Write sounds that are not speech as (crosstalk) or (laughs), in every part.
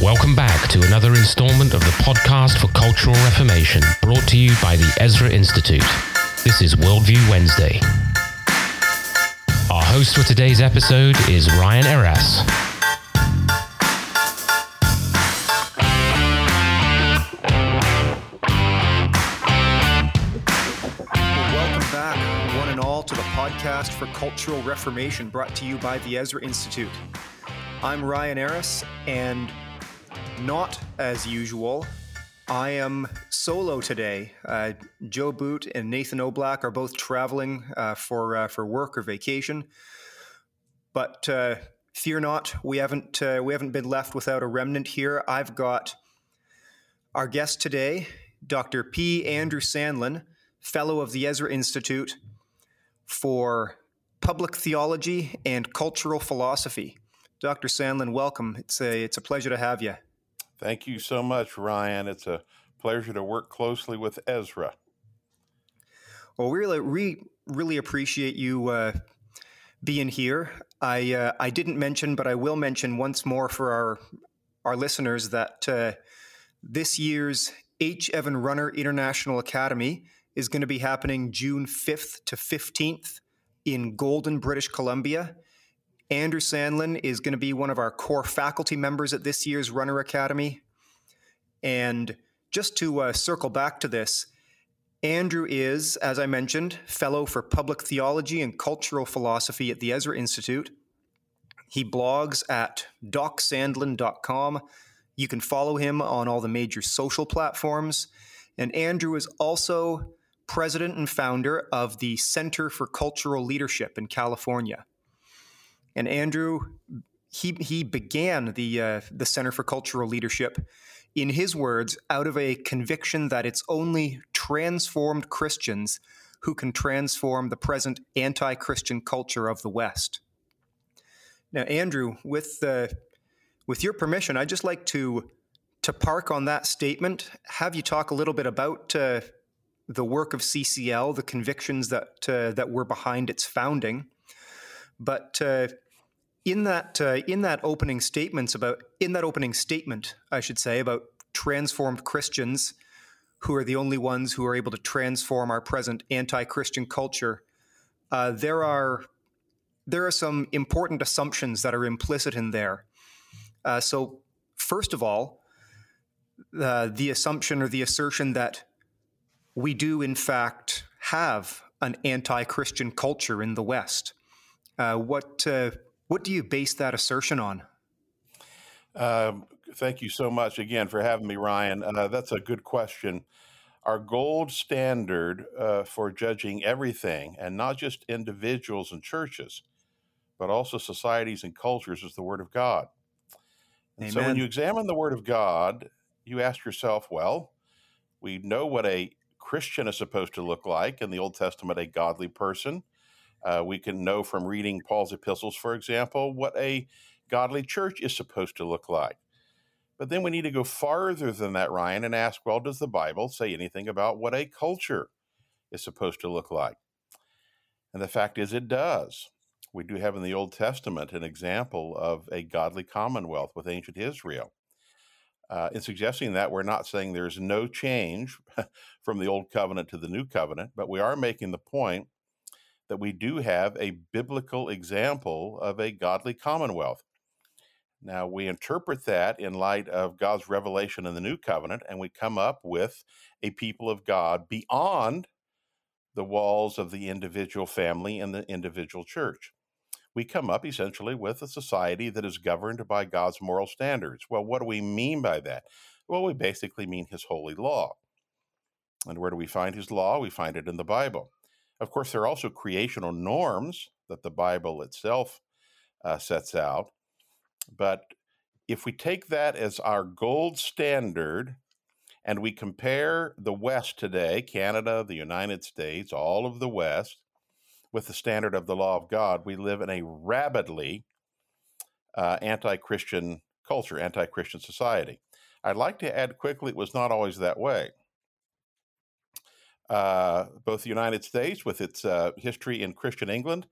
Welcome back to another installment of the podcast for Cultural Reformation, brought to you by the Ezra Institute. This is Worldview Wednesday. Our host for today's episode is Ryan Eras. Welcome back, one and all, to the podcast for Cultural Reformation brought to you by the Ezra Institute. I'm Ryan Eras, and not as usual, I am solo today. Uh, Joe Boot and Nathan Oblak are both traveling uh, for uh, for work or vacation, but uh, fear not, we haven't uh, we haven't been left without a remnant here. I've got our guest today, Dr. P. Andrew Sandlin, Fellow of the Ezra Institute for Public Theology and Cultural Philosophy. Dr. Sandlin, welcome. It's a it's a pleasure to have you. Thank you so much, Ryan. It's a pleasure to work closely with Ezra. Well, we really, we really appreciate you uh, being here. I uh, I didn't mention, but I will mention once more for our our listeners that uh, this year's H. Evan Runner International Academy is going to be happening June 5th to 15th in Golden, British Columbia. Andrew Sandlin is going to be one of our core faculty members at this year's Runner Academy. And just to uh, circle back to this, Andrew is, as I mentioned, fellow for public theology and cultural philosophy at the Ezra Institute. He blogs at docsandlin.com. You can follow him on all the major social platforms. And Andrew is also president and founder of the Center for Cultural Leadership in California. And Andrew, he he began the uh, the Center for Cultural Leadership, in his words, out of a conviction that it's only transformed Christians who can transform the present anti-Christian culture of the West. Now, Andrew, with uh, with your permission, I'd just like to to park on that statement. Have you talk a little bit about uh, the work of CCL, the convictions that uh, that were behind its founding, but uh, in that uh, in that opening statements about in that opening statement, I should say about transformed Christians who are the only ones who are able to transform our present anti-Christian culture. Uh, there are there are some important assumptions that are implicit in there. Uh, so, first of all, uh, the assumption or the assertion that we do in fact have an anti-Christian culture in the West. Uh, what uh, what do you base that assertion on? Um, thank you so much again for having me, Ryan. Uh, that's a good question. Our gold standard uh, for judging everything, and not just individuals and churches, but also societies and cultures, is the Word of God. And so when you examine the Word of God, you ask yourself, well, we know what a Christian is supposed to look like in the Old Testament, a godly person. Uh, we can know from reading Paul's epistles, for example, what a godly church is supposed to look like. But then we need to go farther than that, Ryan, and ask well, does the Bible say anything about what a culture is supposed to look like? And the fact is, it does. We do have in the Old Testament an example of a godly commonwealth with ancient Israel. Uh, in suggesting that, we're not saying there's no change (laughs) from the Old Covenant to the New Covenant, but we are making the point that we do have a biblical example of a godly commonwealth. Now, we interpret that in light of God's revelation in the new covenant, and we come up with a people of God beyond the walls of the individual family and the individual church. We come up essentially with a society that is governed by God's moral standards. Well, what do we mean by that? Well, we basically mean His holy law. And where do we find His law? We find it in the Bible. Of course, there are also creational norms that the Bible itself uh, sets out. But if we take that as our gold standard and we compare the West today, Canada, the United States, all of the West, with the standard of the law of God, we live in a rabidly uh, anti Christian culture, anti Christian society. I'd like to add quickly, it was not always that way both the United States with its uh, history in Christian England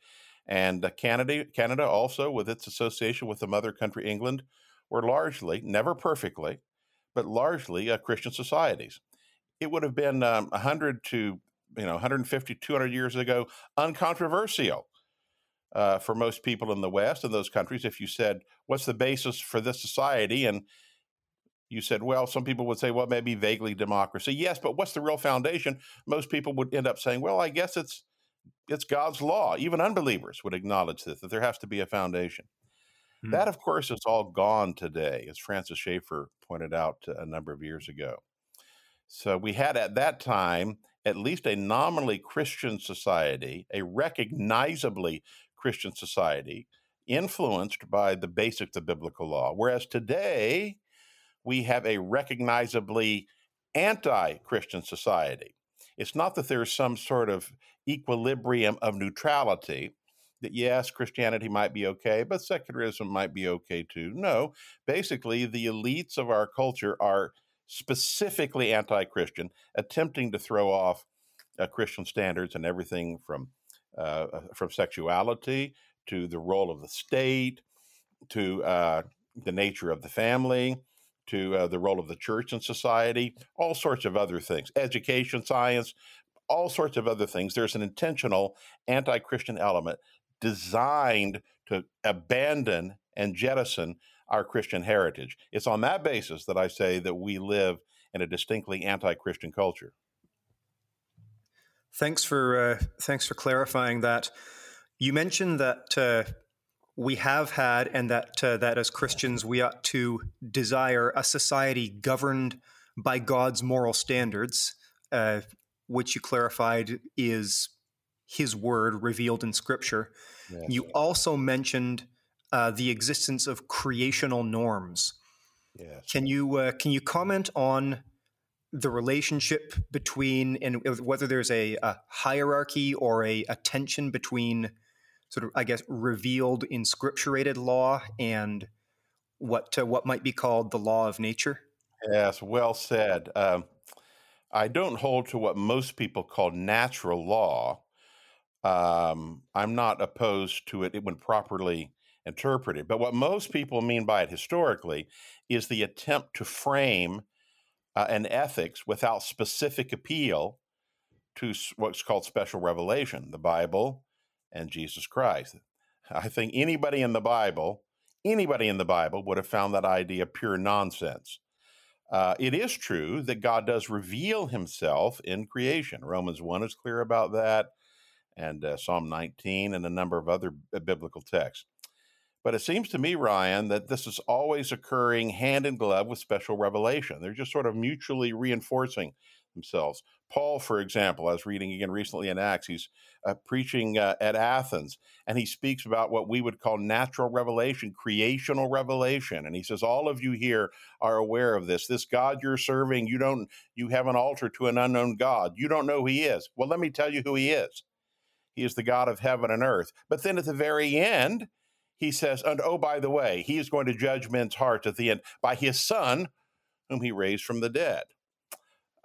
and uh, Canada, Canada also with its association with the mother country England were largely, never perfectly, but largely uh, Christian societies. It would have been um, 100 to you know 150 200 years ago uncontroversial uh, for most people in the west and those countries if you said what's the basis for this society and you said well some people would say well maybe vaguely democracy yes but what's the real foundation most people would end up saying well i guess it's it's god's law even unbelievers would acknowledge this that there has to be a foundation mm-hmm. that of course is all gone today as francis schaeffer pointed out a number of years ago so we had at that time at least a nominally Christian society, a recognizably Christian society, influenced by the basics of biblical law. Whereas today, we have a recognizably anti Christian society. It's not that there's some sort of equilibrium of neutrality, that yes, Christianity might be okay, but secularism might be okay too. No, basically, the elites of our culture are specifically anti Christian, attempting to throw off uh, Christian standards and everything from, uh, uh, from sexuality to the role of the state to uh, the nature of the family to uh, the role of the church in society, all sorts of other things, education, science, all sorts of other things. There's an intentional anti Christian element designed to abandon and jettison our Christian heritage. It's on that basis that I say that we live in a distinctly anti Christian culture. Thanks for uh, thanks for clarifying that. You mentioned that uh, we have had, and that uh, that as Christians we ought to desire a society governed by God's moral standards, uh, which you clarified is His Word revealed in Scripture. Yes. You also mentioned uh, the existence of creational norms. Yes. Can you uh, can you comment on the relationship between and whether there's a, a hierarchy or a, a, tension between sort of I guess revealed in scripturated law and what uh, what might be called the law of nature? Yes, well said. Um, I don't hold to what most people call natural law. Um, I'm not opposed to it when properly interpreted. But what most people mean by it historically is the attempt to frame uh, an ethics without specific appeal to what's called special revelation, the Bible and Jesus Christ. I think anybody in the Bible, anybody in the Bible would have found that idea pure nonsense. Uh, it is true that God does reveal himself in creation. Romans 1 is clear about that, and uh, Psalm 19 and a number of other biblical texts. But it seems to me, Ryan, that this is always occurring hand in glove with special revelation. They're just sort of mutually reinforcing themselves. Paul, for example, I was reading again recently in Acts, he's uh, preaching uh, at Athens, and he speaks about what we would call natural revelation, creational revelation. And he says, All of you here are aware of this. This God you're serving, you don't, you have an altar to an unknown God. You don't know who he is. Well, let me tell you who he is. He is the God of heaven and earth. But then at the very end, he says, and oh, by the way, he is going to judge men's hearts at the end by his son, whom he raised from the dead.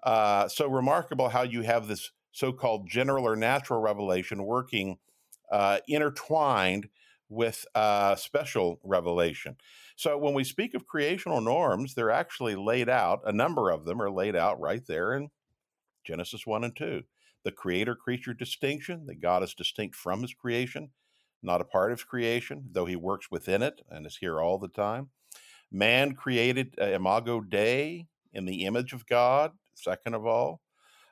Uh, so remarkable how you have this so called general or natural revelation working uh, intertwined with uh, special revelation. So when we speak of creational norms, they're actually laid out, a number of them are laid out right there in Genesis 1 and 2. The creator creature distinction, that God is distinct from his creation not a part of creation, though he works within it and is here all the time. Man created uh, imago Dei in the image of God, second of all.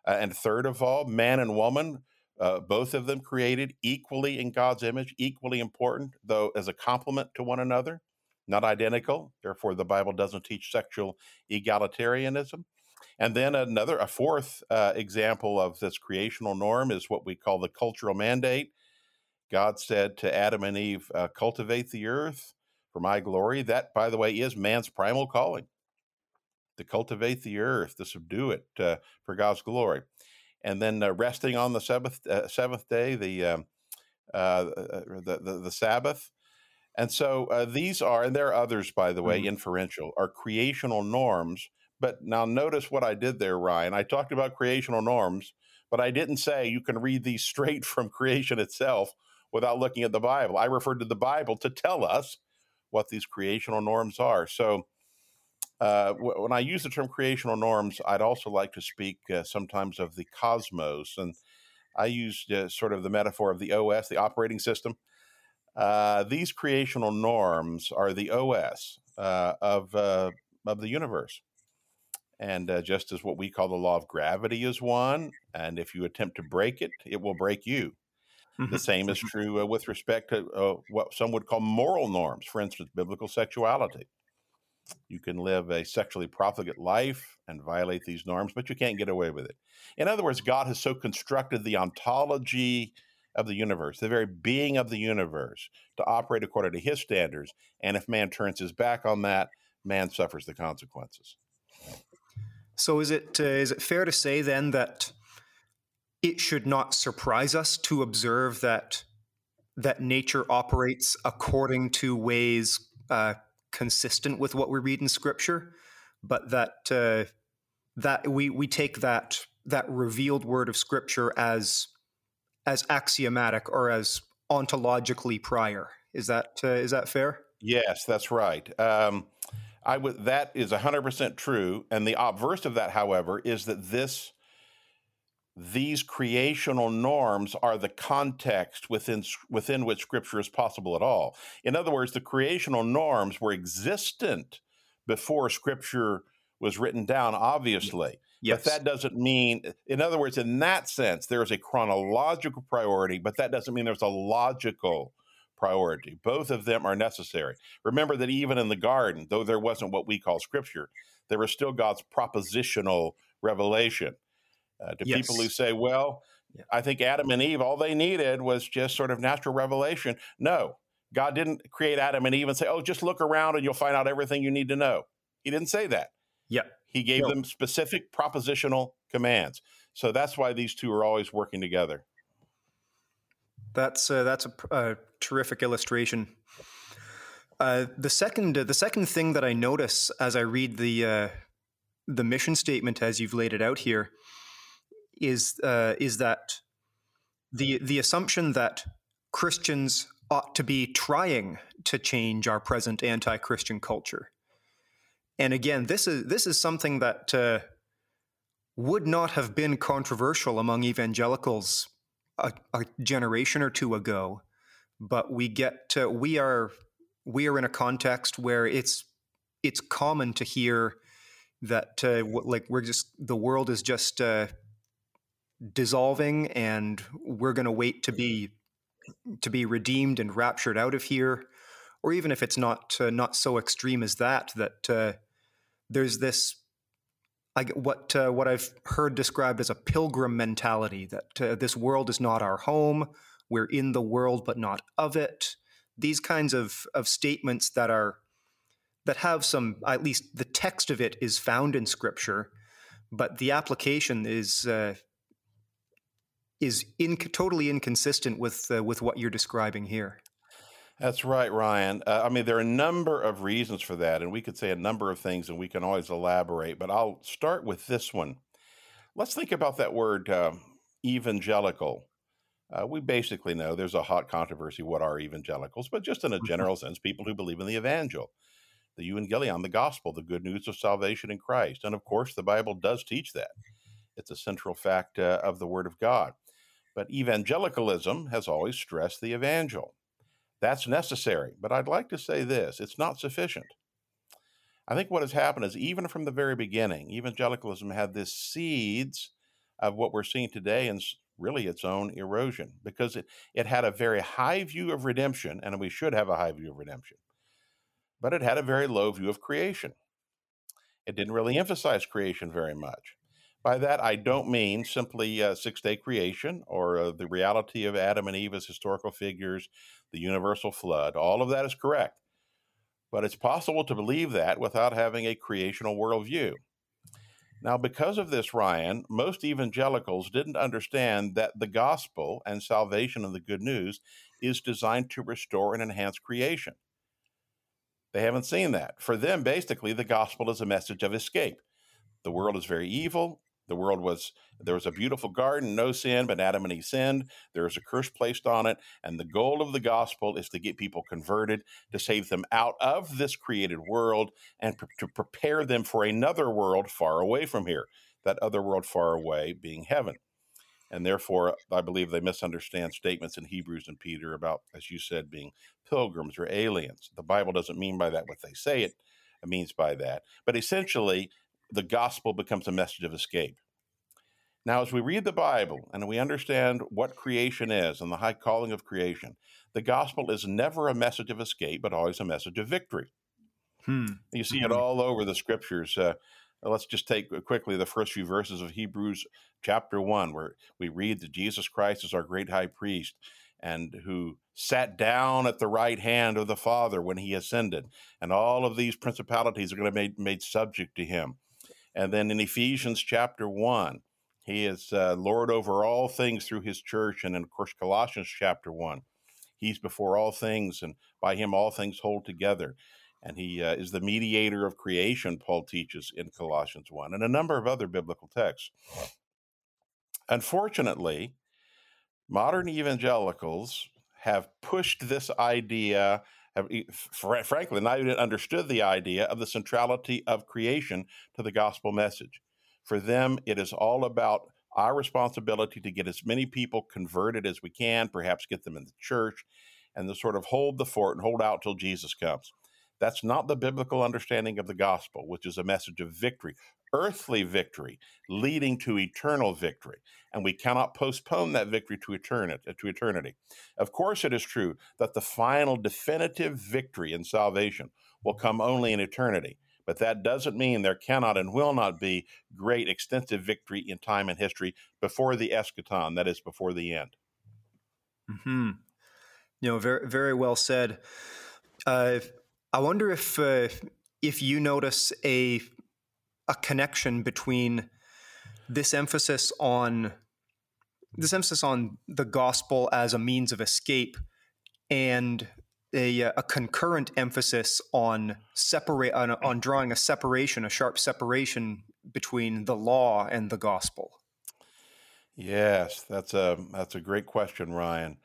Uh, and third of all, man and woman, uh, both of them created equally in God's image, equally important, though as a complement to one another, not identical. Therefore, the Bible doesn't teach sexual egalitarianism. And then another, a fourth uh, example of this creational norm is what we call the cultural mandate. God said to Adam and Eve, uh, cultivate the earth for my glory. That, by the way, is man's primal calling to cultivate the earth, to subdue it uh, for God's glory. And then uh, resting on the seventh, uh, seventh day, the, um, uh, uh, the, the, the, Sabbath. And so these are, and there are others, by the way, mm-hmm. inferential, are creational norms. But now notice what I did there, Ryan. I talked about creational norms, but I didn't say you can read these (laughs) straight from creation itself without looking at the Bible. I referred to the Bible to tell us what these creational norms are. So, uh, when I use the term creational norms, I'd also like to speak uh, sometimes of the cosmos. And I use uh, sort of the metaphor of the OS, the operating system. Uh, these creational norms are the OS uh, of, uh, of the universe. And just as what we call the law of gravity is one, and if you attempt to break it, it will break you. Mm-hmm. The same is mm-hmm. true with respect to what some would call moral norms, for instance, biblical sexuality you can live a sexually profligate life and violate these norms, but you can't get away with it. In other words, God has so constructed the ontology of the universe, the very being of the universe, to operate according to his standards. And if man turns his back on that, man suffers the consequences. So is it uh, is it fair to say then that it should not surprise us to observe that that nature operates according to ways uh, consistent with what we read in Scripture, but that uh, that we we take that that revealed word of Scripture as as axiomatic or as ontologically prior. Is that uh, is that fair? Yes, that's right. Um, I would that is hundred percent true. And the obverse of that, however, is that this these creational norms are the context within within which scripture is possible at all. In other words, the creational norms were existent before scripture was written down obviously. Yes. But that doesn't mean in other words in that sense there's a chronological priority, but that doesn't mean there's a logical priority. Both of them are necessary. Remember that even in the garden, though there wasn't what we call scripture, there was still God's propositional revelation uh, to yes. people who say, well, yeah. I think Adam and Eve, all they needed was just sort of natural revelation. No, God didn't create Adam and Eve and say, oh, just look around and you'll find out everything you need to know. He didn't say that. Yeah. He gave no. them specific propositional commands. So that's why these two are always working together. That's uh, that's a, a, terrific illustration. Uh, the second uh, the second thing that I notice as I read the uh, the mission statement as you've laid it out here is uh, is that the the assumption that Christians ought to be trying to change our present anti-Christian culture. And again, this is this is something that uh, would not have been controversial among evangelicals a, a, generation or two ago, but we get to, we are we are in a context where it's it's common to hear that uh, like we're just the world is just uh, dissolving and we're going to wait to be to be redeemed and raptured out of here. Or even if it's not uh, not so extreme as that that uh, there's this I, what uh, what I've heard described as a pilgrim mentality that uh, this world is not our home we're in the world but not of it. These kinds of of statements that are that have some at least the text of it is found in scripture but the application is uh, is in, totally inconsistent with uh, with what you're describing here. That's right, Ryan. Uh, I mean, there are a number of reasons for that, and we could say a number of things, and we can always elaborate. But I'll start with this one. Let's think about that word uh, evangelical. Uh, we basically know there's a hot controversy what are evangelicals, but just in a mm-hmm. general sense, people who believe in the evangel, the evangelion, the gospel, the good news of salvation in Christ. And of course, the Bible does teach that. It's a central fact uh, of the Word of God. But evangelicalism has always stressed the evangel. That's necessary, but I'd like to say this it's not sufficient. I think what has happened is even from the very beginning, evangelicalism had this seeds of what we're seeing today and really its own erosion because it, it had a very high view of redemption, and we should have a high view of redemption, but it had a very low view of creation. It didn't really emphasize creation very much. By that, I don't mean simply uh, six day creation or uh, the reality of Adam and Eve as historical figures, the universal flood. All of that is correct. But it's possible to believe that without having a creational worldview. Now, because of this, Ryan, most evangelicals didn't understand that the gospel and salvation and the good news is designed to restore and enhance creation. They haven't seen that. For them, basically, the gospel is a message of escape. The world is very evil The world was there was a beautiful garden, no sin, but Adam and Eve sinned. There is a curse placed on it, and the goal of the gospel is to get people converted, to save them out of this created world, and to prepare them for another world far away from here. That other world far away being heaven. And therefore, I believe they misunderstand statements in Hebrews and Peter about, as you said, being pilgrims or aliens. The Bible doesn't mean by that what they say it means by that. But essentially, the gospel becomes a message of escape. Now, as we read the Bible and we understand what creation is and the high calling of creation, the gospel is never a message of escape, but always a message of victory. Hmm. You see it mm-hmm. all over the scriptures. Uh, let's just take quickly the first few verses of Hebrews chapter 1, where we read that Jesus Christ is our great high priest and who sat down at the right hand of the Father when he ascended. And all of these principalities are going to be made, made subject to him. And then in Ephesians chapter 1, he is uh, Lord over all things through his church. And in, of course, Colossians chapter 1, he's before all things, and by him all things hold together. And he uh, is the mediator of creation, Paul teaches in Colossians 1, and a number of other biblical texts. Unfortunately, modern evangelicals have pushed this idea frankly not even understood the idea of the centrality of creation to the gospel message. For them, it is all about our responsibility to get as many people converted as we can, perhaps get them in the church, and to sort of hold the fort and hold out till Jesus comes. That's not the biblical understanding of the gospel, which is a message of victory, earthly victory leading to eternal victory. And we cannot postpone that victory to eternity, to eternity. Of course, it is true that the final definitive victory in salvation will come only in eternity. But that doesn't mean there cannot and will not be great extensive victory in time and history before the eschaton, that is, before the end. Hmm. You know, very very well said. Uh, I wonder if uh, if you notice a a connection between this emphasis on this emphasis on the gospel as a means of escape and a, a concurrent emphasis on separate on, on drawing a separation, a sharp separation between the law and the gospel. Yes, that's a that's a great question, Ryan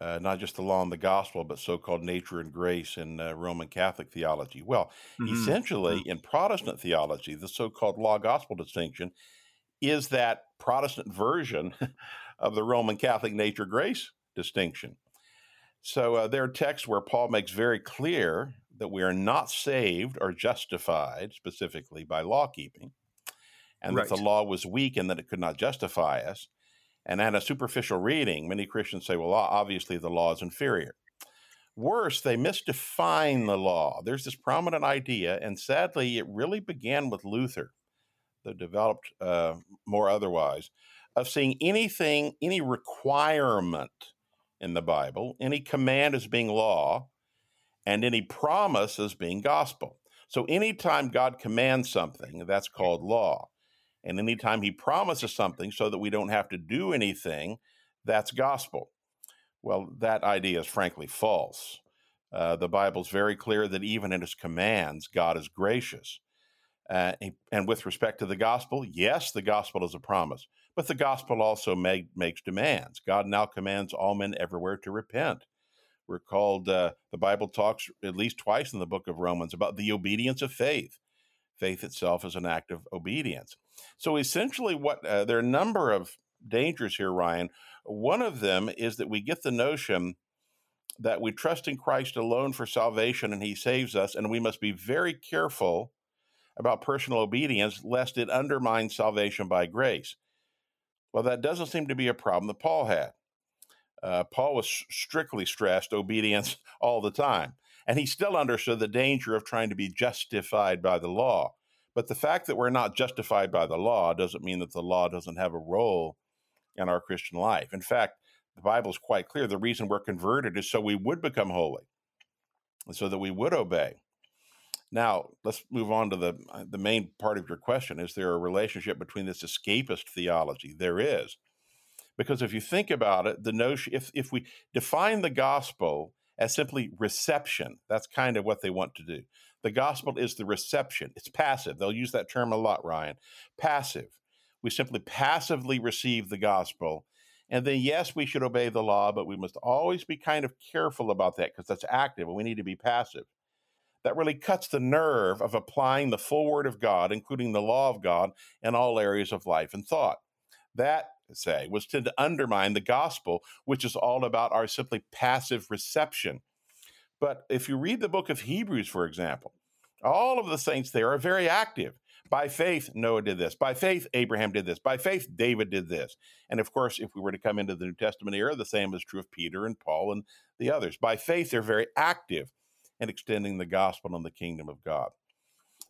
uh, not just the law and the gospel, but so called nature and grace in uh, Roman Catholic theology. Well, mm-hmm. essentially, mm-hmm. in Protestant theology, the so called law gospel distinction is that Protestant version (laughs) of the Roman Catholic nature grace distinction. So uh, there are texts where Paul makes very clear that we are not saved or justified specifically by law keeping, and right. that the law was weak and that it could not justify us. And at a superficial reading, many Christians say, well, obviously the law is inferior. Worse, they misdefine the law. There's this prominent idea, and sadly, it really began with Luther, though developed uh, more otherwise, of seeing anything, any requirement in the Bible, any command as being law, and any promise as being gospel. So anytime God commands something, that's called law. And anytime he promises something so that we don't have to do anything, that's gospel. Well, that idea is frankly false. Uh, the Bible's very clear that even in his commands, God is gracious. Uh, and with respect to the gospel, yes, the gospel is a promise, but the gospel also make, makes demands. God now commands all men everywhere to repent. We're called, uh, the Bible talks at least twice in the book of Romans about the obedience of faith. Faith itself is an act of obedience. So essentially, what uh, there are a number of dangers here, Ryan. One of them is that we get the notion that we trust in Christ alone for salvation and he saves us, and we must be very careful about personal obedience lest it undermines salvation by grace. Well, that doesn't seem to be a problem that Paul had. Uh, Paul was strictly stressed obedience (laughs) all the time, and he still understood the danger of trying to be justified by the law. But the fact that we're not justified by the law doesn't mean that the law doesn't have a role in our Christian life. In fact, the Bible is quite clear. The reason we're converted is so we would become holy, and so that we would obey. Now, let's move on to the uh, the main part of your question. Is there a relationship between this escapist theology? There is. Because if you think about it, the notion if if we define the gospel as simply reception, that's kind of what they want to do. The gospel is the reception. It's passive. They'll use that term a lot, Ryan. Passive. We simply passively receive the gospel. And then, yes, we should obey the law, but we must always be kind of careful about that because that's active and we need to be passive. That really cuts the nerve of applying the full word of God, including the law of God, in all areas of life and thought. That, say, was tend to undermine the gospel, which is all about our simply passive reception. But if you read the book of Hebrews, for example, all of the saints there are very active. By faith, Noah did this. By faith, Abraham did this. By faith, David did this. And of course, if we were to come into the New Testament era, the same is true of Peter and Paul and the others. By faith, they're very active in extending the gospel and the kingdom of God.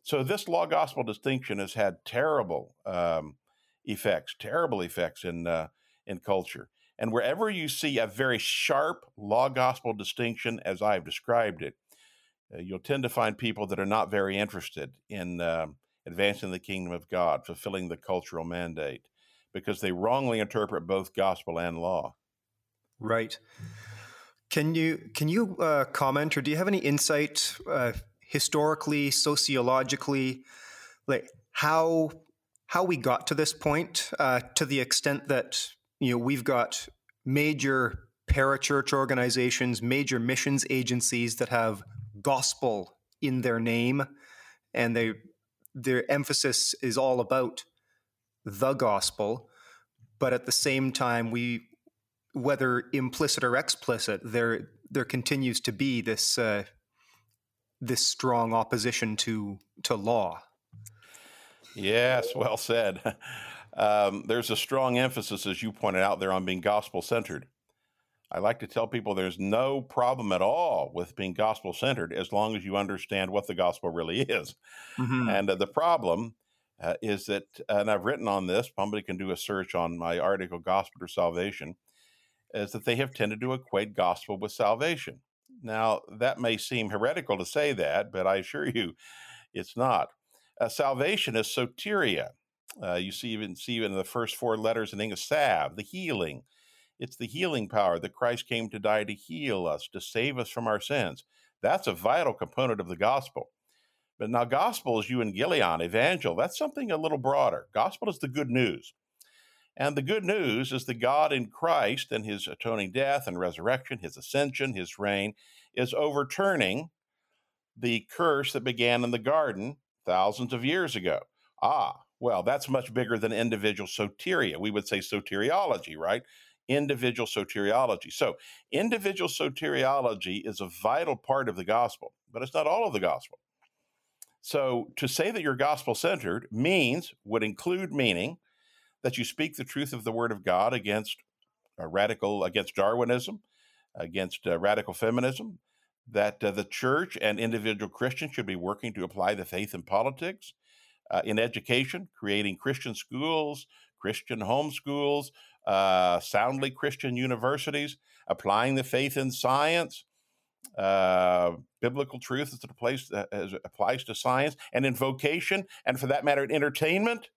So this law gospel distinction has had terrible um, effects, terrible effects in uh, in culture. And wherever you see a very sharp law gospel distinction, as I've described it, uh, you'll tend to find people that are not very interested in um, advancing the kingdom of God, fulfilling the cultural mandate, because they wrongly interpret both gospel and law. Right. Can you can you uh, comment, or do you have any insight uh, historically, sociologically, like how how we got to this point, uh, to the extent that you know we've got major parachurch organizations, major missions agencies that have gospel in their name, and they their emphasis is all about the gospel, but at the same time, we whether implicit or explicit, there there continues to be this uh, this strong opposition to to law. Yes, (laughs) well said. Um, there's a strong emphasis, as you pointed out there, on being gospel centered. I like to tell people there's no problem at all with being gospel centered as long as you understand what the gospel really (laughs) is. Mm-hmm. And uh, the problem uh, is that, and I've written on this, somebody can do a search on my article, Gospel or Salvation, is that they have tended to equate gospel with salvation. Now, that may seem heretical to say that, but I assure you it's not. Uh, salvation is soteria. Uh, you see even see even in the first four letters in English, salve, the healing. It's the healing power that Christ came to die to heal us, to save us from our sins. That's a vital component of the gospel. But now, gospel is euangelion, evangel. That's something a little broader. Gospel is the good news. And the good news is that God in Christ and his atoning death and resurrection, his ascension, his reign, is overturning the curse that began in the garden thousands of years ago. Ah, well, that's much bigger than individual soteria. We would say soteriology, right? Individual soteriology. So, individual soteriology is a vital part of the gospel, but it's not all of the gospel. So, to say that you're gospel centered means, would include meaning, that you speak the truth of the Word of God against radical, against Darwinism, against uh, radical feminism, that uh, the church and individual Christians should be working to apply the faith in politics, uh, in education, creating Christian schools, Christian homeschools, uh, soundly Christian universities, applying the faith in science, uh, biblical truth as it applies, as it applies to science, and in vocation, and for that matter, in entertainment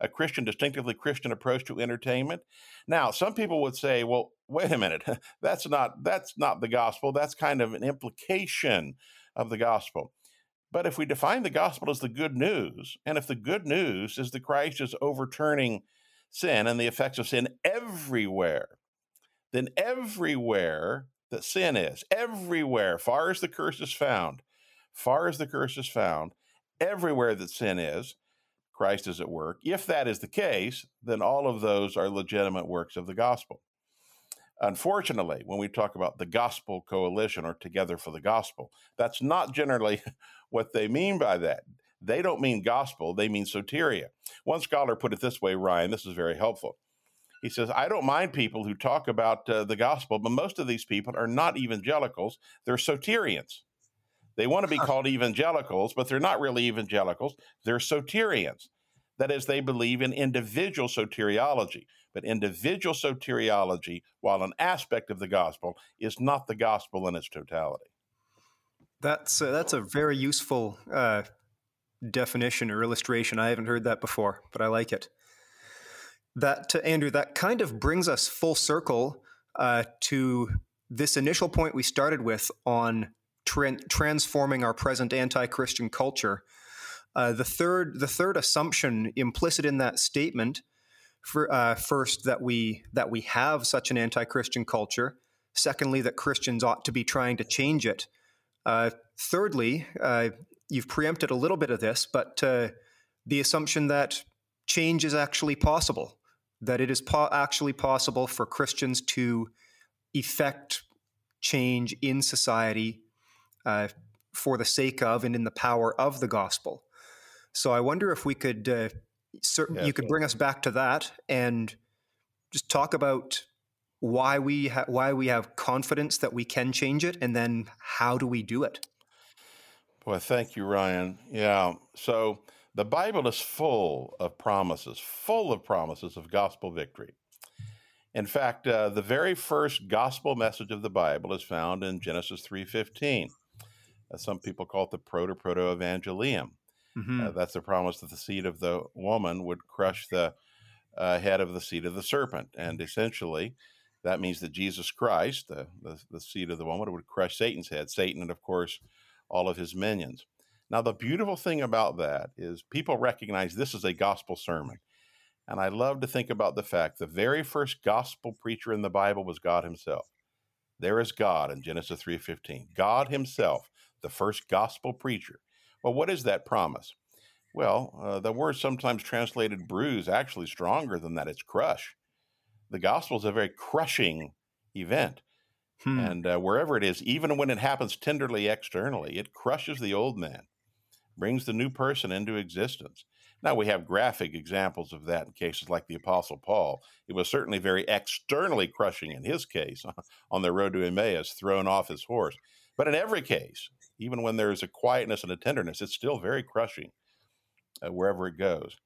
a Christian, distinctively Christian approach to entertainment. Now, some people would say, well, wait a minute, (laughs) that's not that's not the gospel. That's kind of an implication of the gospel. But if we define the gospel as the good news, and if the good news is that Christ is overturning sin and the effects of sin everywhere, then everywhere that sin is, everywhere, far as the curse is found, far as the curse is found, everywhere that sin is, Christ is at work. If that is the case, then all of those are legitimate works of the gospel. Unfortunately, when we talk about the gospel coalition or together for the gospel, that's not generally (laughs) what they mean by that. They don't mean gospel, they mean soteria. One scholar put it this way, Ryan, this is very helpful. He says, I don't mind people who talk about uh, the gospel, but most of these people are not evangelicals, they're soterians. They want to be called evangelicals, but they're not really evangelicals. They're soterians. That is, they believe in individual soteriology. But individual soteriology, while an aspect of the gospel, is not the gospel in its totality. That's uh, that's a very useful uh, definition or illustration. I haven't heard that before, but I like it. That uh, Andrew, that kind of brings us full circle uh, to this initial point we started with on tra- transforming our present anti-Christian culture. Uh, the third, the third assumption implicit in that statement For, uh, first, that we that we have such an anti-Christian culture. Secondly, that Christians ought to be trying to change it. Uh, thirdly, uh, you've preempted a little bit of this, but uh, the assumption that change is actually possible, that it is po- actually possible for Christians to effect change in society uh, for the sake of and in the power of the gospel. So I wonder if we could, uh, yeah, you could bring us back to that and just talk about why we ha- why we have confidence that we can change it, and then how do we do it? Well, thank you, Ryan. Yeah. So the Bible is full of promises, full of promises of gospel victory. In fact, uh, the very first gospel message of the Bible is found in Genesis 3:15. Uh, some people call it the proto proto evangelium. Mm-hmm. Uh, that's the promise that the seed of the woman would crush the uh, head of the seed of the serpent, and essentially, that means that Jesus Christ, the, the, the seed of the woman, would crush Satan's head. Satan, and of course, all of his minions. Now, the beautiful thing about that is people recognize this is a gospel sermon. And I love to think about the fact the very first gospel preacher in the Bible was God himself. There is God in Genesis 3:15. God himself, the first gospel preacher. Well, what is that promise? Well, uh, the word sometimes translated bruise actually stronger than that. It's crush. The gospel is a very crushing event. Hmm. And uh, wherever it is, even when it happens tenderly externally, it crushes the old man brings the new person into existence. Now, we have graphic examples of that in cases like the Apostle Paul. It was certainly very externally crushing in his case (laughs) on the road to Emmaus, thrown off his horse. But in every case, even when there is a quietness and a tenderness, it's still very crushing uh, wherever it goes.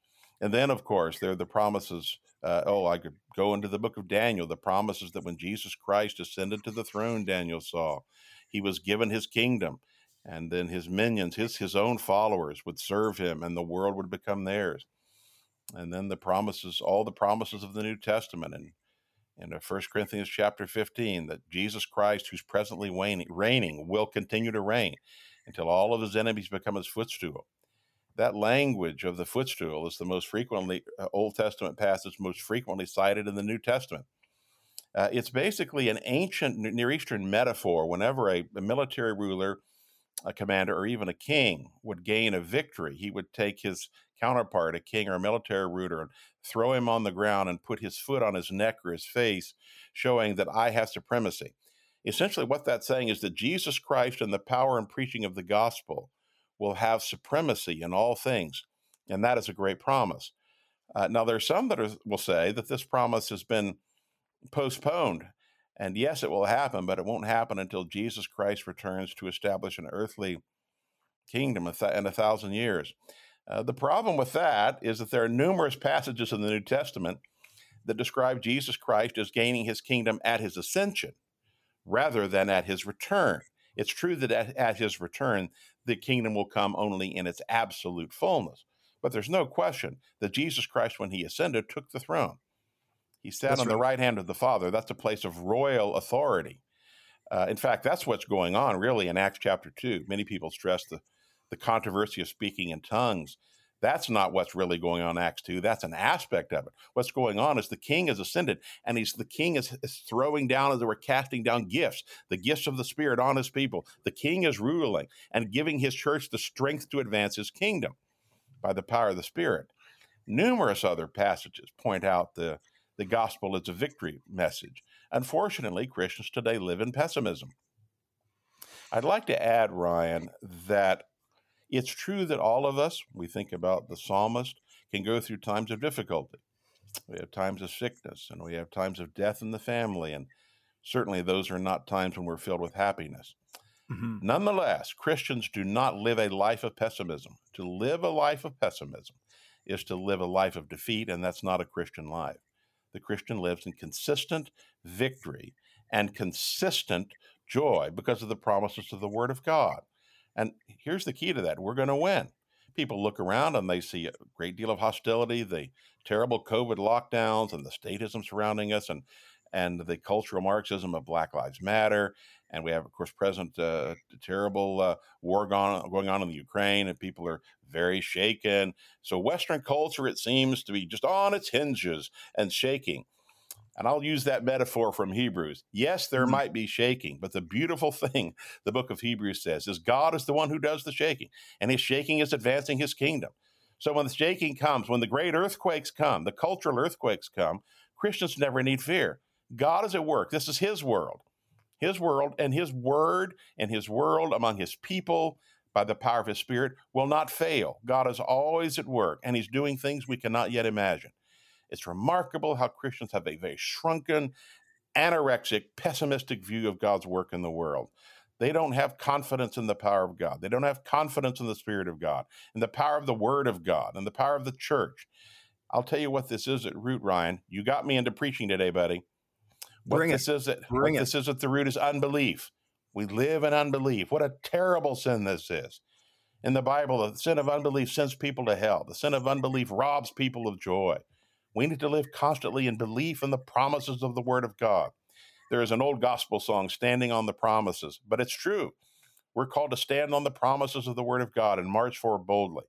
And then, of course, there are the promises. Uh, oh, I could go into the book of Daniel, the promises that when Jesus Christ ascended to the throne, Daniel saw, he was given his kingdom and then his minions, his his own followers would serve him, and the world would become theirs. And then the promises, all the promises of the New Testament, and in 1 Corinthians chapter 15, that Jesus Christ, who's presently reigning, will continue to reign until all of his enemies become his footstool. That language of the footstool is the most frequently uh, Old Testament passage most frequently cited in the New Testament. Uh, it's basically an ancient Near Eastern metaphor. Whenever a, a military ruler a commander or even a king would gain a victory, he would take his counterpart, a king or a military ruler, and throw him on the ground and put his foot on his neck or his face, showing that I have supremacy. Essentially, what that's saying is that Jesus Christ and the power and preaching of the gospel will have supremacy in all things. And that is a great promise. Uh, now, there are some that are, will say that this promise has been postponed and yes, it will happen, but it won't happen until Jesus Christ returns to establish an earthly kingdom in a thousand years. Uh, the problem with that is that there are numerous passages in the New Testament that describe Jesus Christ as gaining his kingdom at his ascension rather than at his return. It's true that at, at his return, the kingdom will come only in its absolute fullness. But there's no question that Jesus Christ, when he ascended, took the throne. He sat that's on right. the right hand of the Father. That's a place of royal authority. Uh, in fact, that's what's going on really in Acts chapter 2. Many people stress the, the controversy of speaking in tongues. That's not what's really going on Acts 2. That's an aspect of it. What's going on is the king has ascended, and he's the king is, is throwing down, as they were casting down gifts, the gifts of the Spirit on his people. The king is ruling and giving his church the strength to advance his kingdom by the power of the Spirit. Numerous other passages point out the the gospel is a victory message. Unfortunately, Christians today live in pessimism. I'd like to add, Ryan, that it's true that all of us, we think about the psalmist, can go through times of difficulty. We have times of sickness and we have times of death in the family, and certainly those are not times when we're filled with happiness. Mm-hmm. Nonetheless, Christians do not live a life of pessimism. To live a life of pessimism is to live a life of defeat, and that's not a Christian life the Christian lives in consistent victory and consistent joy because of the promises of the Word of God. And here's the key to that we're going to win. People look around and they see a great deal of hostility, the terrible COVID lockdowns, and the statism surrounding us. And, and the cultural Marxism of Black Lives Matter. And we have, of course, present uh, terrible uh, war going, going on in the Ukraine, and people are very shaken. So Western culture, it seems to be just on its hinges and shaking. And I'll use that metaphor from Hebrews. Yes, there mm-hmm. might be shaking, but the beautiful (laughs) thing the book of Hebrews says is God is the one who does the shaking, and his shaking is advancing his kingdom. So when the shaking comes, when the great earthquakes come, the cultural earthquakes come, Christians never need fear. God is at work. This is his world. His world and his word and his world among his people by the power of his spirit will not fail. God is always at work and he's doing things we cannot yet imagine. It's remarkable how Christians have a very shrunken, anorexic, pessimistic view of God's work in the world. They don't have confidence in the power of God. They don't have confidence in the Spirit of God, in the power of the Word of God, and the power of the church. I'll tell you what this is at root, Ryan. You got me into preaching today, buddy. What Bring this it. is at Bring what it. this is at the root is unbelief. We live in unbelief. What a terrible sin this is. In the Bible, the sin of unbelief sends people to hell. The sin of unbelief robs people of joy. We need to live constantly in belief in the promises of the Word of God. There is an old gospel song, Standing on the Promises, but it's true. We're called to stand on the promises of the Word of God and march forward boldly.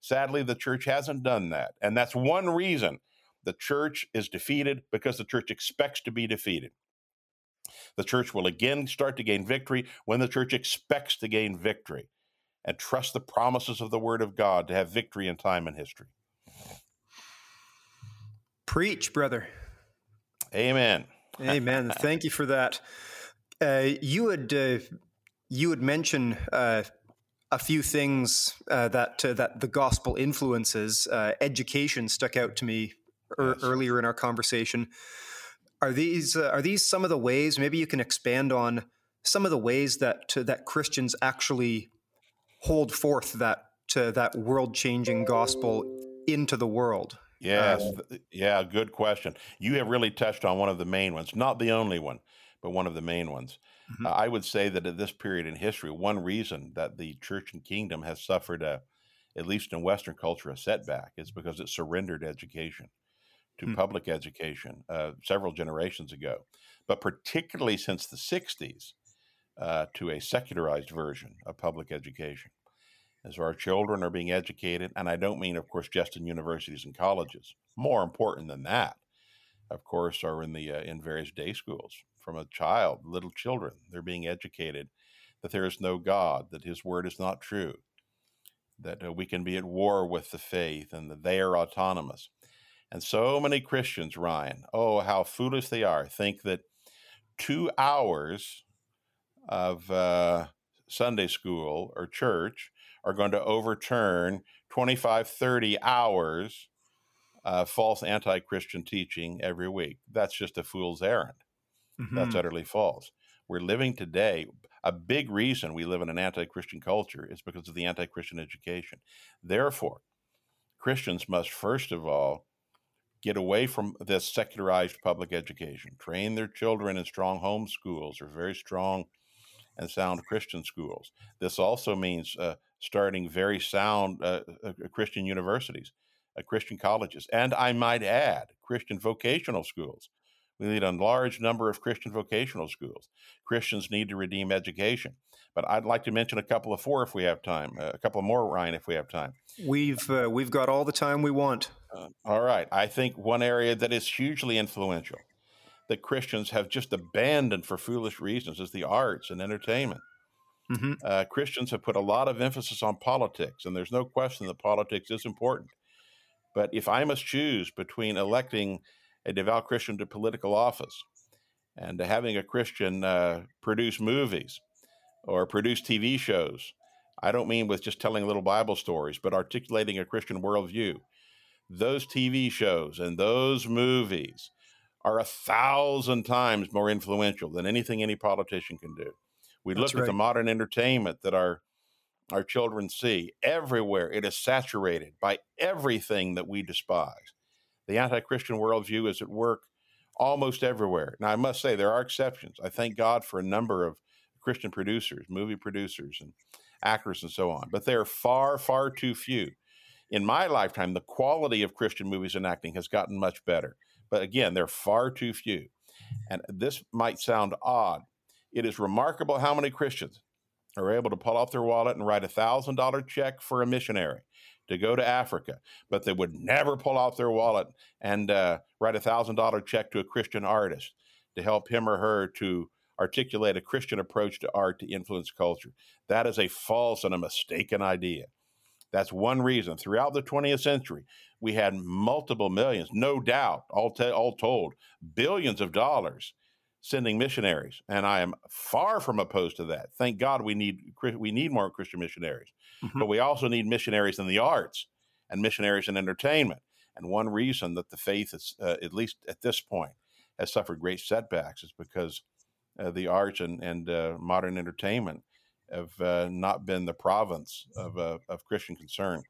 Sadly, the church hasn't done that. And that's one reason the church is defeated because the church expects to be defeated. The church will again start to gain victory when the church expects to gain victory and trust the promises of the Word of God to have victory in time and history. Preach, brother. Amen. Amen. (laughs) Thank you for that. Uh, you would uh, you had mentioned uh, a few things uh, that uh, that the gospel influences. Uh, education stuck out to me er- earlier in our conversation. Are these are these some of the ways? Maybe you can expand on some of the ways that that Christians actually hold forth that that world changing gospel into the world. Yes. Um, yeah, good question. You have really touched on one of the main ones, not the only one, but one of the main ones. Mm-hmm. Uh, I would say that at this period in history, one reason that the church and kingdom has suffered a, at least in Western culture, a setback is because it surrendered education to mm-hmm. public education uh, several generations ago, but particularly since the 60s uh, to a secularized version of public education as our children are being educated. And I don't mean, of course, just in universities and colleges. More important than that, of course, are in the uh, in various day schools. From a child, little children, they're being educated that there is no God, that His word is not true, that uh, we can be at war with the faith, and that they are autonomous. And so many Christians, Ryan, oh, how foolish they are, think that two hours of uh, Sunday school or church are going to overturn 25, 30 hours of false anti Christian teaching every week. That's just a fool's errand. Mm-hmm. That's utterly false. We're living today. A big reason we live in an anti Christian culture is because of the anti Christian education. Therefore, Christians must first of all get away from this secularized public education, train their children in strong home schools or very strong and sound Christian schools. This also means uh, starting very sound uh, uh, uh, Christian universities, uh, Christian colleges, and I might add, Christian vocational schools. We need a large number of Christian vocational schools. Christians need to redeem education. But I'd like to mention a couple of four if we have time. Uh, a couple more, Ryan, if we have time. We've uh, we've got all the time we want. Uh, all right. I think one area that is hugely influential that Christians have just abandoned for foolish reasons is the arts and entertainment. Mm-hmm. Uh, Christians have put a lot of emphasis on politics, and there's no question that politics is important. But if I must choose between electing a devout Christian to political office and having a Christian uh, produce movies or produce TV shows, I don't mean with just telling little Bible stories, but articulating a Christian worldview. Those TV shows and those movies are a thousand times more influential than anything any politician can do. We That's look right. at the modern entertainment that our our children see everywhere. It is saturated by everything that we despise. The anti-Christian worldview is at work almost everywhere. Now, I must say there are exceptions. I thank God for a number of Christian producers, movie producers, and actors, and so on. But they are far, far too few. In my lifetime, the quality of Christian movies and acting has gotten much better. But again, they're far too few. And this might sound odd. It is remarkable how many Christians are able to pull out their wallet and write a thousand dollar check for a missionary to go to Africa, but they would never pull out their wallet and uh, write a thousand dollar check to a Christian artist to help him or her to articulate a Christian approach to art to influence culture. That is a false and a mistaken idea. That's one reason. Throughout the 20th century, we had multiple millions, no doubt, all, te- all told, billions of dollars sending missionaries, and I am far from opposed to that. Thank God we need we need more Christian missionaries, mm-hmm. but we also need missionaries in the arts and missionaries in entertainment. And one reason that the faith is, uh, at least at this point, has suffered great setbacks is because uh, the arts and, and uh, modern entertainment have uh, not been the province of, uh, of Christian concern.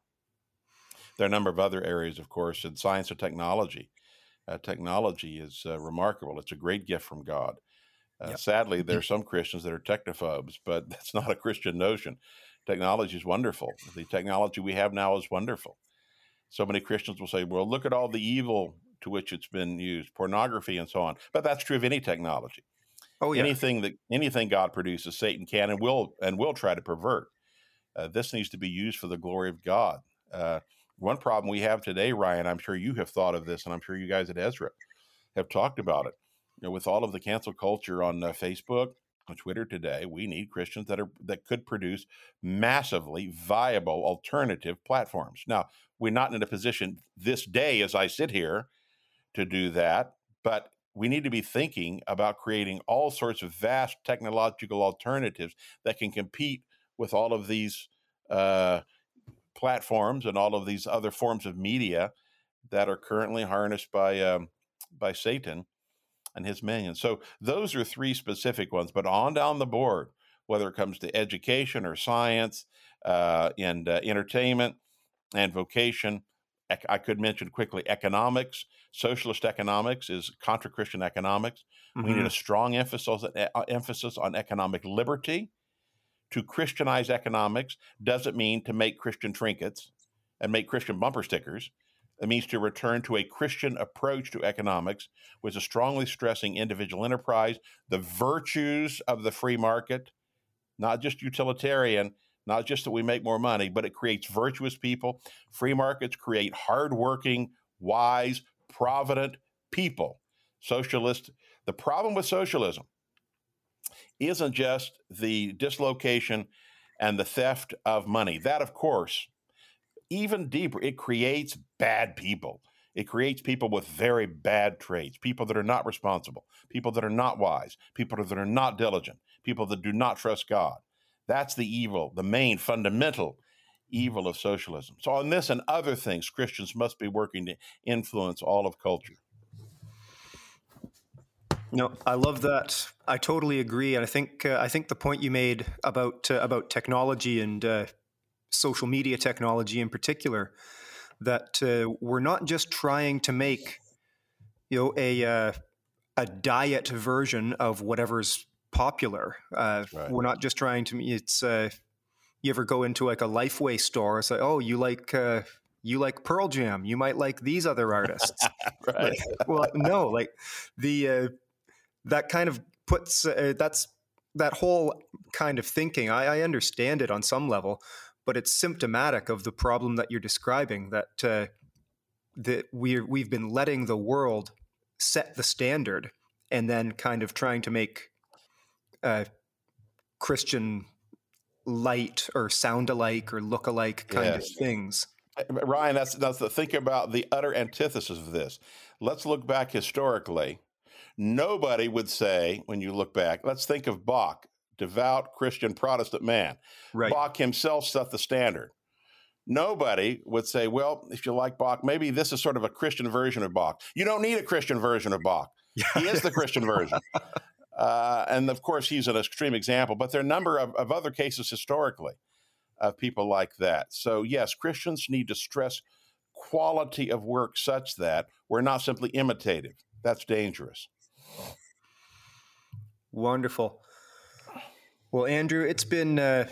There are a number of other areas, of course, in science and technology uh, technology is uh, remarkable. It's a great gift from God. Uh, yep. Sadly, there are some Christians that are technophobes, but (laughs) that's not a Christian notion. Technology is wonderful. The technology we have now is wonderful. So many Christians will say, well, look at all the evil to which it's been used, pornography and so on. But that's true of any technology. Oh, yeah. Anything that anything God produces, Satan can and will and will try to pervert. Uh, this needs to be used for the glory of God. Uh, one problem we have today, Ryan, I'm sure you have thought of this, and I'm sure you guys at Ezra have talked about it. You know, with all of the cancel culture on uh, Facebook, on Twitter today, we need Christians that are that could produce massively viable alternative platforms. Now, we're not in a position this day, as I sit here, to do that, but we need to be thinking about creating all sorts of vast technological alternatives that can compete with all of these uh, platforms and all of these other forms of media that are currently harnessed by um, by Satan and his minions. So those are three specific ones, but on down the board, whether it comes to education or science uh, and uh, entertainment and vocation. I could mention quickly economics. Socialist economics is contra Christian economics. Mm-hmm. We need mm-hmm. a strong emphasis, uh, emphasis on economic liberty to Christianize economics doesn't mean to make Christian trinkets and make Christian bumper stickers. It means to return to a Christian approach to economics, which is strongly stressing individual enterprise, the virtues of the free market, not just utilitarian, not just that we make more money, but it creates virtuous people. Free markets create hardworking, wise, provident people. Socialist. The problem with socialism isn't just the dislocation and the theft of money. That, of course, even deeper, it creates bad people. It creates people with very bad traits, people that are not responsible, people that are not wise, people that are not diligent, people that do not trust God. That's the evil, the main fundamental evil of socialism. So, on this and other things, Christians must be working to influence all of culture. No, I love that. I totally agree, and I think uh, I think the point you made about uh, about technology and uh, social media technology in particular, that uh, we're not just trying to make you know a uh, a diet version of whatever's popular. Uh, right. We're not just trying to. It's you ever go into like a Lifeway store? It's like, oh, you like you like Pearl Jam, you might like these other artists. (laughs) right. Like, well, no, like the uh, that kind of puts uh, that's that whole kind of thinking. I, I, understand it on some level, but it's symptomatic of the problem that you're describing. That uh, that we we've been letting the world set the standard, and then kind of trying to make uh, Christian light or sound alike or look alike kind yes. of things. Ryan, that's that's the think about the utter antithesis of this. Let's look back historically Nobody would say, when you look back, let's think of Bach, devout Christian Protestant man. Right. Bach himself set the standard. Nobody would say, well, if you like Bach, maybe this is sort of a Christian version of Bach. You don't need a Christian version of Bach. he is the Christian version. (laughs) Uh, and of course, he's an extreme example, but there are a number of, of other cases historically of people like that. So, yes, Christians need to stress quality of work such that we're not simply imitative. That's dangerous. Wonderful. Well, Andrew, it's been uh,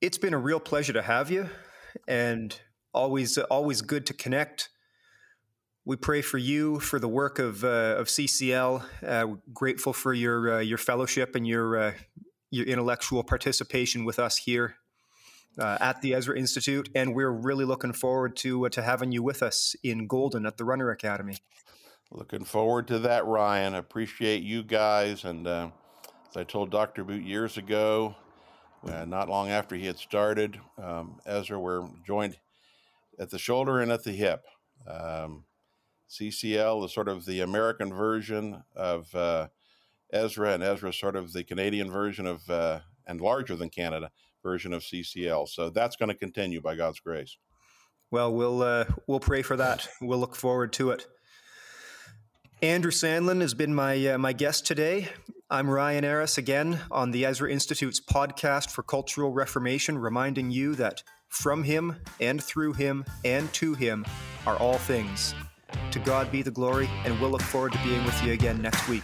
it's been a real pleasure to have you, and always always good to connect we pray for you for the work of uh, of CCL. Uh, grateful for your uh, your fellowship and your uh, your intellectual participation with us here uh, at the Ezra Institute, and we're really looking forward to uh, to having you with us in Golden at the Runner Academy. Looking forward to that, Ryan. Appreciate you guys, and as I told Dr. Boot years ago, not long after he had started, um, Ezra, we're joined at the shoulder and at the hip. Um, CCL is sort of the American version of uh, Ezra, and Ezra is sort of the Canadian version of, uh, and larger than Canada version of CCL. So that's going to continue by God's grace. Well, we'll uh, we'll pray for that. We'll look forward to it. Andrew Sandlin has been my uh, my guest today. I'm Ryan Eras again on the Ezra Institute's podcast for Cultural Reformation, reminding you that from him and through him and to him are all things. To God be the glory, and we'll look forward to being with you again next week.